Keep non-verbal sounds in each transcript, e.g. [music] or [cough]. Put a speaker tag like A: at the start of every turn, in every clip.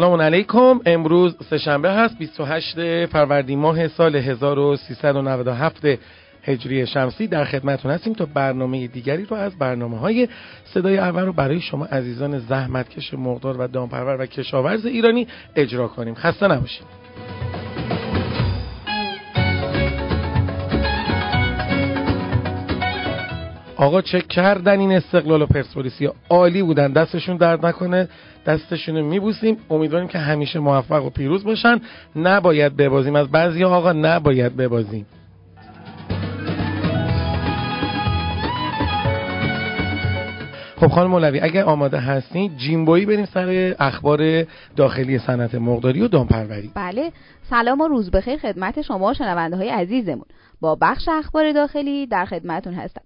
A: سلام علیکم. امروز سهشنبه هست 28 فروردین ماه سال 1397 هجری شمسی. در خدمتون هستیم تا برنامه دیگری رو از برنامه های صدای اول رو برای شما عزیزان زحمتکش مقدار و دامپرور و کشاورز ایرانی اجرا کنیم. خسته نباشید. آقا چک کردن این استقلال و پرسپولیسی؟ عالی بودن. دستشون درد نکنه دستشون رو میبوسیم. امیدواریم که همیشه موفق و پیروز باشن. نباید ببازیم. از بعضی آقا نباید ببازیم. خب خانم مولوی اگر آماده هستین جیمبویی بریم سر اخبار داخلی صنعت مقداری و دامپروری.
B: بله. سلام و روز بخیر خدمت شما شنونده های عزیزمون. با بخش اخبار داخلی در خدمتون هستم.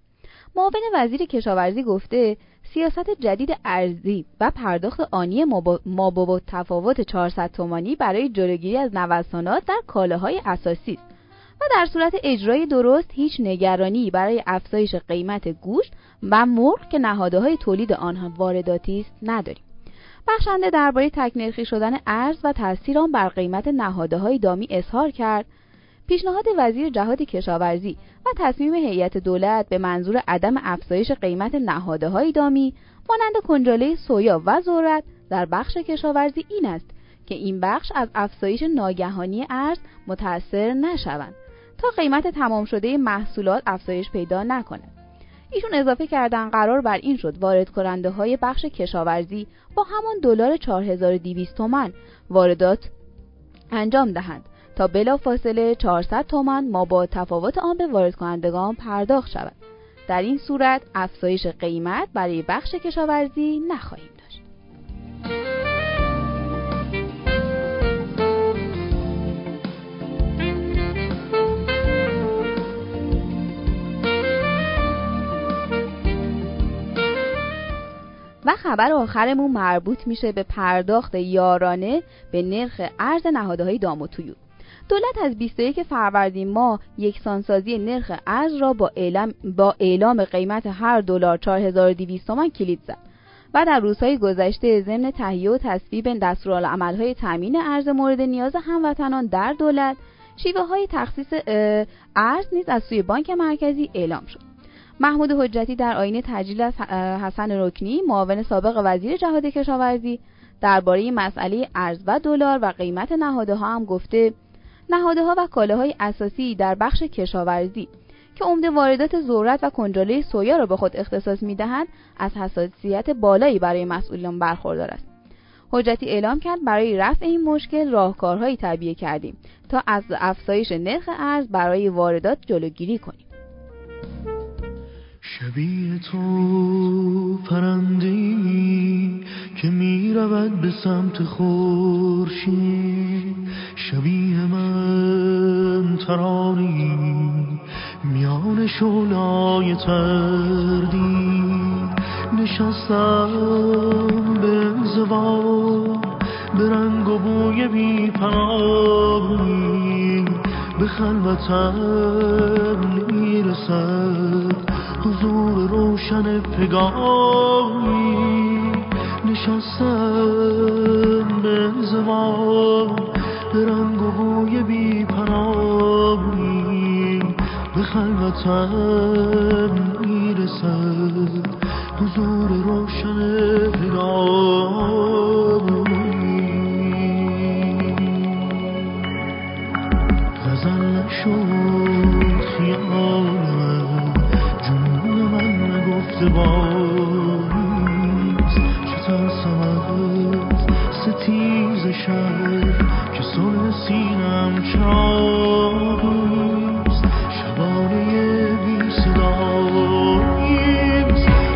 B: معاون وزیر کشاورزی گفته سیاست جدید ارزی و پرداخت آنی ما با تفاوت 400 تومانی برای جلوگیری از نوسانات در کالاهای اساسی است و در صورت اجرای درست هیچ نگرانی برای افزایش قیمت گوشت و مرغ که نهاده های تولید آنها وارداتی است نداریم. بخشنده درباره تکنرخی شدن ارز و تاثیر آن بر قیمت نهاده های دامی اظهار کرد پیشنهاد وزیر جهاد کشاورزی و تصمیم هیئت دولت به منظور عدم افزایش قیمت نهاده های دامی مانند کنجاله سویا و ذرت در بخش کشاورزی این است که این بخش از افزایش ناگهانی ارز متأثر نشوند تا قیمت تمام شده محصولات افزایش پیدا نکند. ایشون اضافه کردن قرار بر این شد وارد کننده های بخش کشاورزی با همان دلار 4200 تومان واردات انجام دهند. تا بلا فاصله 400 تومان ما با تفاوت آن به وارد کنندگان پرداخت شود. در این صورت افزایش قیمت برای بخش کشاورزی نخواهیم داشت. و خبر آخرمون مربوط میشه به پرداخت یارانه به نرخ ارز نهادهای دام و تویور دولت از 21 فروردین ماه یکسانسازی نرخ ارز را با اعلام, با اعلام قیمت هر دلار 4200 تومان کلید زد و در روزهای گذشته ضمن تهیه و تصویب دستورالعملهای تامین ارز مورد نیاز هموطنان در دولت شیوه های تخصیص ارز نیز از سوی بانک مرکزی اعلام شد. محمود حجتی در آینه تجلیل از حسن رکنی معاون سابق وزیر جهاد کشاورزی درباره مسئله ارز و دلار و قیمت نهاده ها هم گفته نهاده ها و کالاهای اساسی در بخش کشاورزی که عمده واردات ذرت و کنجاله سویا را به خود اختصاص می‌دهند از حساسیت بالایی برای مسئولان برخوردار است. حجتی اعلام کرد برای رفع این مشکل راهکارهایی تعبیه کردیم تا از افزایش نرخ ارز برای واردات جلوگیری کنیم.
C: شبیه تو پرندی که می رود به سمت خورشید. شبیه من ترانی میان شولای تردی. نشستم به زوار به رنگ و بوی بی به خلوتم می‌رسد. حضور روشن پگاهی نشستم به زمان به رنگ و بوی بی پناهی به خلوتم نگفته باریست چه از ستیز شب که سن سینم چاقیست شبانه بی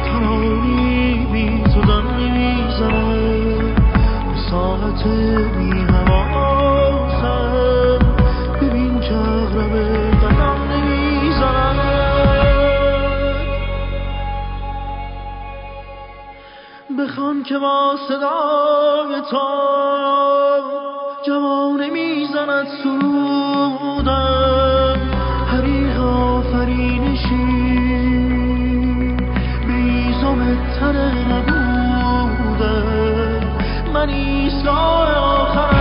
C: ترانی بی تو دم نمی‌زنم به بخوان که با صدای تو جوانه می‌زند سرودم. حریق آفرینشی به ایزم تر نبودم. من ایسای
A: خب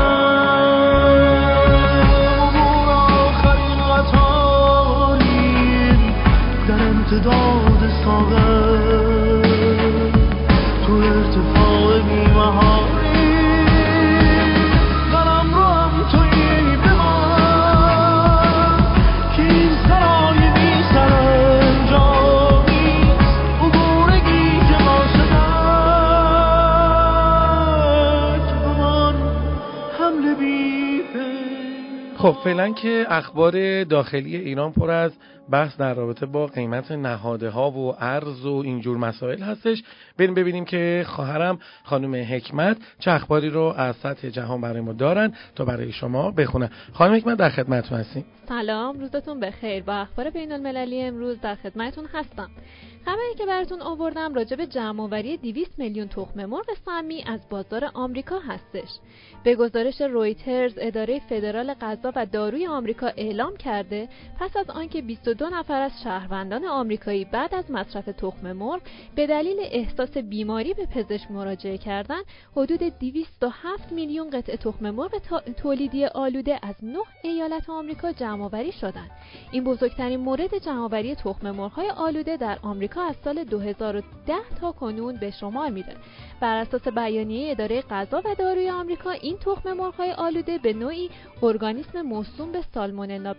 A: فعلا که اخبار داخلی ایران پر از بحث در رابطه با قیمت نهاده ها و ارز و اینجور مسائل هستش. بریم ببینیم که خواهرم خانم حکمت چه اخباری رو از سطح جهان برای ما دارن تا برای شما بخونن. خانم حکمت در خدمتتون هستیم.
D: سلام روزتون بخیر. با اخبار بین المللی امروز در خدمتتون هستم. خبری که براتون آوردم راجع به جمعآوری 200 میلیون تخم مرغ سمی از بازار آمریکا هستش. به گزارش رویترز اداره فدرال غذا و داروی آمریکا اعلام کرده پس از آنکه 22 نفر از شهروندان آمریکایی بعد از مصرف تخم مرغ به دلیل احساس بیماری به پزشک مراجعه کردند حدود 207 میلیون قطعه تخم مرغ تولیدی آلوده از 9 ایالت آمریکا جمعآوری شدند. این بزرگترین مورد جمعآوری تخم مرغ‌های آلوده در آمریکا از سال 2010 تا کنون به شمار میره. بر اساس بیانیه اداره غذا و داروی آمریکا این تخم مرغ‌های آلوده به نوعی ارگانیسم موسوم به سالمونلا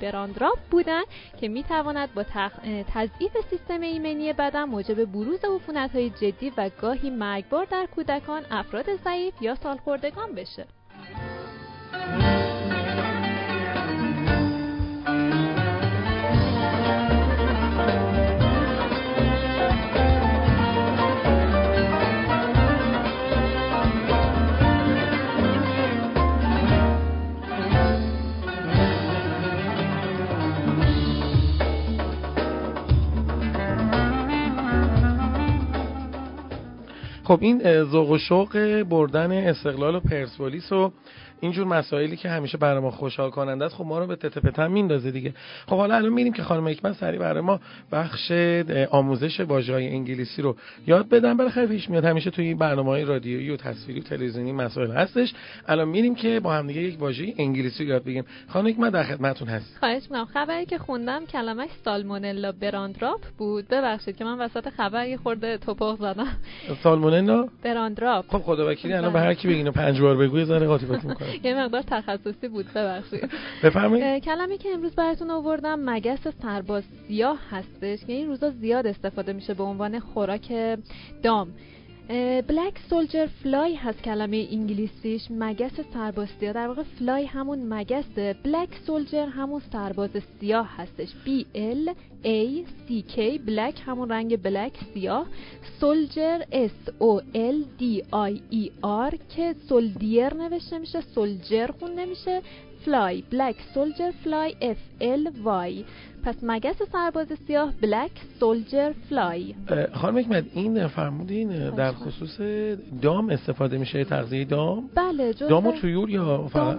D: براندراب بودند که می‌تواند با تضعیف سیستم ایمنی بدن موجب بروز عفونت‌های جدی و گاهی مرگبار در کودکان، افراد ضعیف یا سالخوردگان بشه.
A: خب این ذوق و شوق بردن استقلال و پرسپولیس و اینجور مسائلی که همیشه برای ما خوشحال کننده است خب ما رو به تته میندازه دیگه. خب حالا الان میریم که خانم حکمت سری برای ما بخش آموزش واژه‌های انگلیسی رو یاد بدن. بالاخره پیش میاد همیشه توی برنامه‌های رادیویی و تصویری و تلویزیونی مسائل هستش. الان میریم که با هم دیگه یک واژه انگلیسی یاد بگیم خانم حکمت در خدمتتون هست
D: خواهش می‌کنم. خبری که خوندم کلمش سالمونلا براندراپ بود. ببخشید که من وسط خبر یه خورده توپخ زدم.
A: سالمونلا؟
D: براندراپ.
A: خب خدا وکیلی الان به هر کی بگین پنج بار بگو زره قاطی می‌کنه. [laughs]
D: یه مقدار تخصصی بود ببخشید.
A: بفرمایید.
D: کلمه که امروز براتون آوردم مگس سرباز سیاه هستش که این روزا زیاد استفاده میشه به عنوان خوراک دام. بلک سولجر فلای هست کلمه انگلیسیش. مگس سرباز در واقع فلای همون مگسه بلک سولجر همون سرباز سیاه هستش. B L A C K. بلک همون رنگ بلک سیاه. سولجر S O L D I E R که سولدیر نوشته میشه. سولجر خون نمیشه. فلای بلک سولجر فلای F L Y. پس مگس سرباز سیاه بلک سولجر فلای.
A: خانم حکمت این فرمودین در خصوص دام استفاده میشه تغذیه دام؟
D: بله جز
A: دام و تویور یا فقط؟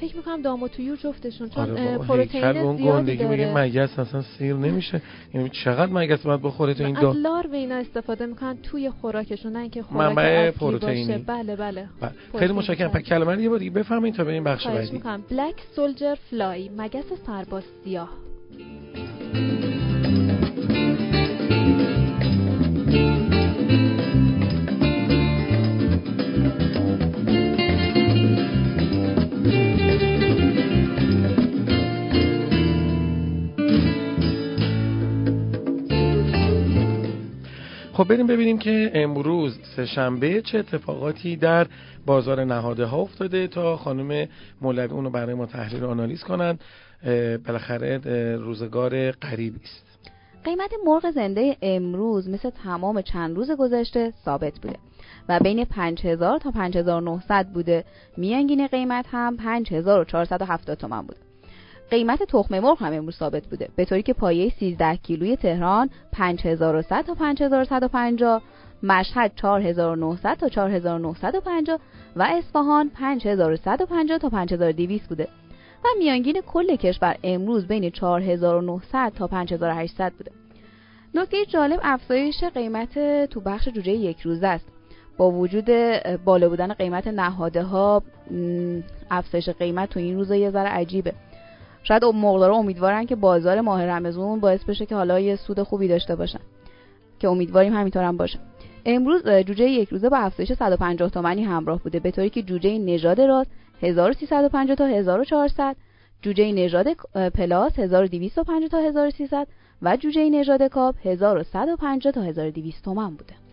D: فکر می‌کنم دام و تویور جفتشون چون
A: آره
D: پروتئین زیادی داره.
A: بگه مگس اصلا سیر نمیشه. یعنی چقدر مگس باید بخوره تو این
D: دام؟ از لارو اینا استفاده می‌کنن توی خوراکشون نه اینکه خوراک منبع پروتئینی. بله بله,
A: بله. خیلی متشکرم. پس کلمه رو یه بار دیگه بفرمایید تا بریم بخش بعدی.
D: بلک سولجر فلای. مگس سرباز سیاه.
A: خب بریم ببینیم که امروز سهشنبه چه اتفاقاتی در بازار نهاده ها افتاده تا خانم مولوی اونو برای ما تحلیل و آنالیز کنند. بالاخره روزگار قریبی است.
B: قیمت مرغ زنده امروز مثل تمام چند روز گذشته ثابت بوده و بین 5000 تا 5900 بوده. میانگین قیمت هم 5470 تومان بوده قیمت تخم مرغ هم امروز ثابت بوده به طوری که پایه 13 کیلوی تهران 5100 تا 5150 مشهد 4900 تا 4950 و اصفهان 5150 تا 5200 بوده و میانگین کل کشور امروز بین 4900 تا 5800 بوده. نکته جالب افزایش قیمت تو بخش جوجه یک روزه است. با وجود بالا بودن قیمت نهاده ها افزایش قیمت تو این روزا یه ذره عجیبه. شاید مقدارا امیدوارن که بازار ماه رمضان باعث بشه که حالا یه سود خوبی داشته باشن. که امیدواریم همینطور هم باشه. امروز جوجه یک روزه با افزایش 150 تومانی همراه بوده به طوری که جوجه نژاد راست 1350 تا 1400 جوجه نژاد پلاس 1250 تا 1300 و جوجه نژاد کاپ 1150 تا 1200 تومان بوده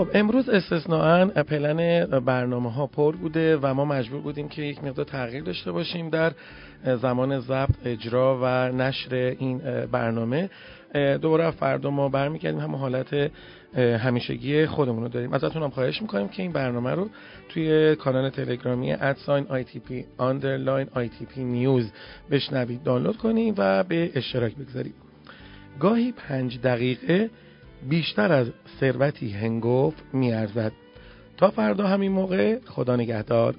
A: خب امروز استثناا پلن برنامه ها پر بوده و ما مجبور بودیم که یک مقدار تغییر داشته باشیم در زمان ضبط اجرا و نشر این برنامه. دوباره فردا ما برمیگردیم هم حالت همیشگی خودمون رو داریم. ازتون هم خواهش می‌کنیم که این برنامه رو توی کانال تلگرامی at sign P underline P news بشنوید دانلود کنید و به اشتراک بگذارید. گاهی پنج دقیقه بیشتر از ثروتی هنگوف میارزد. تا فردا همین موقع خدا نگهدار.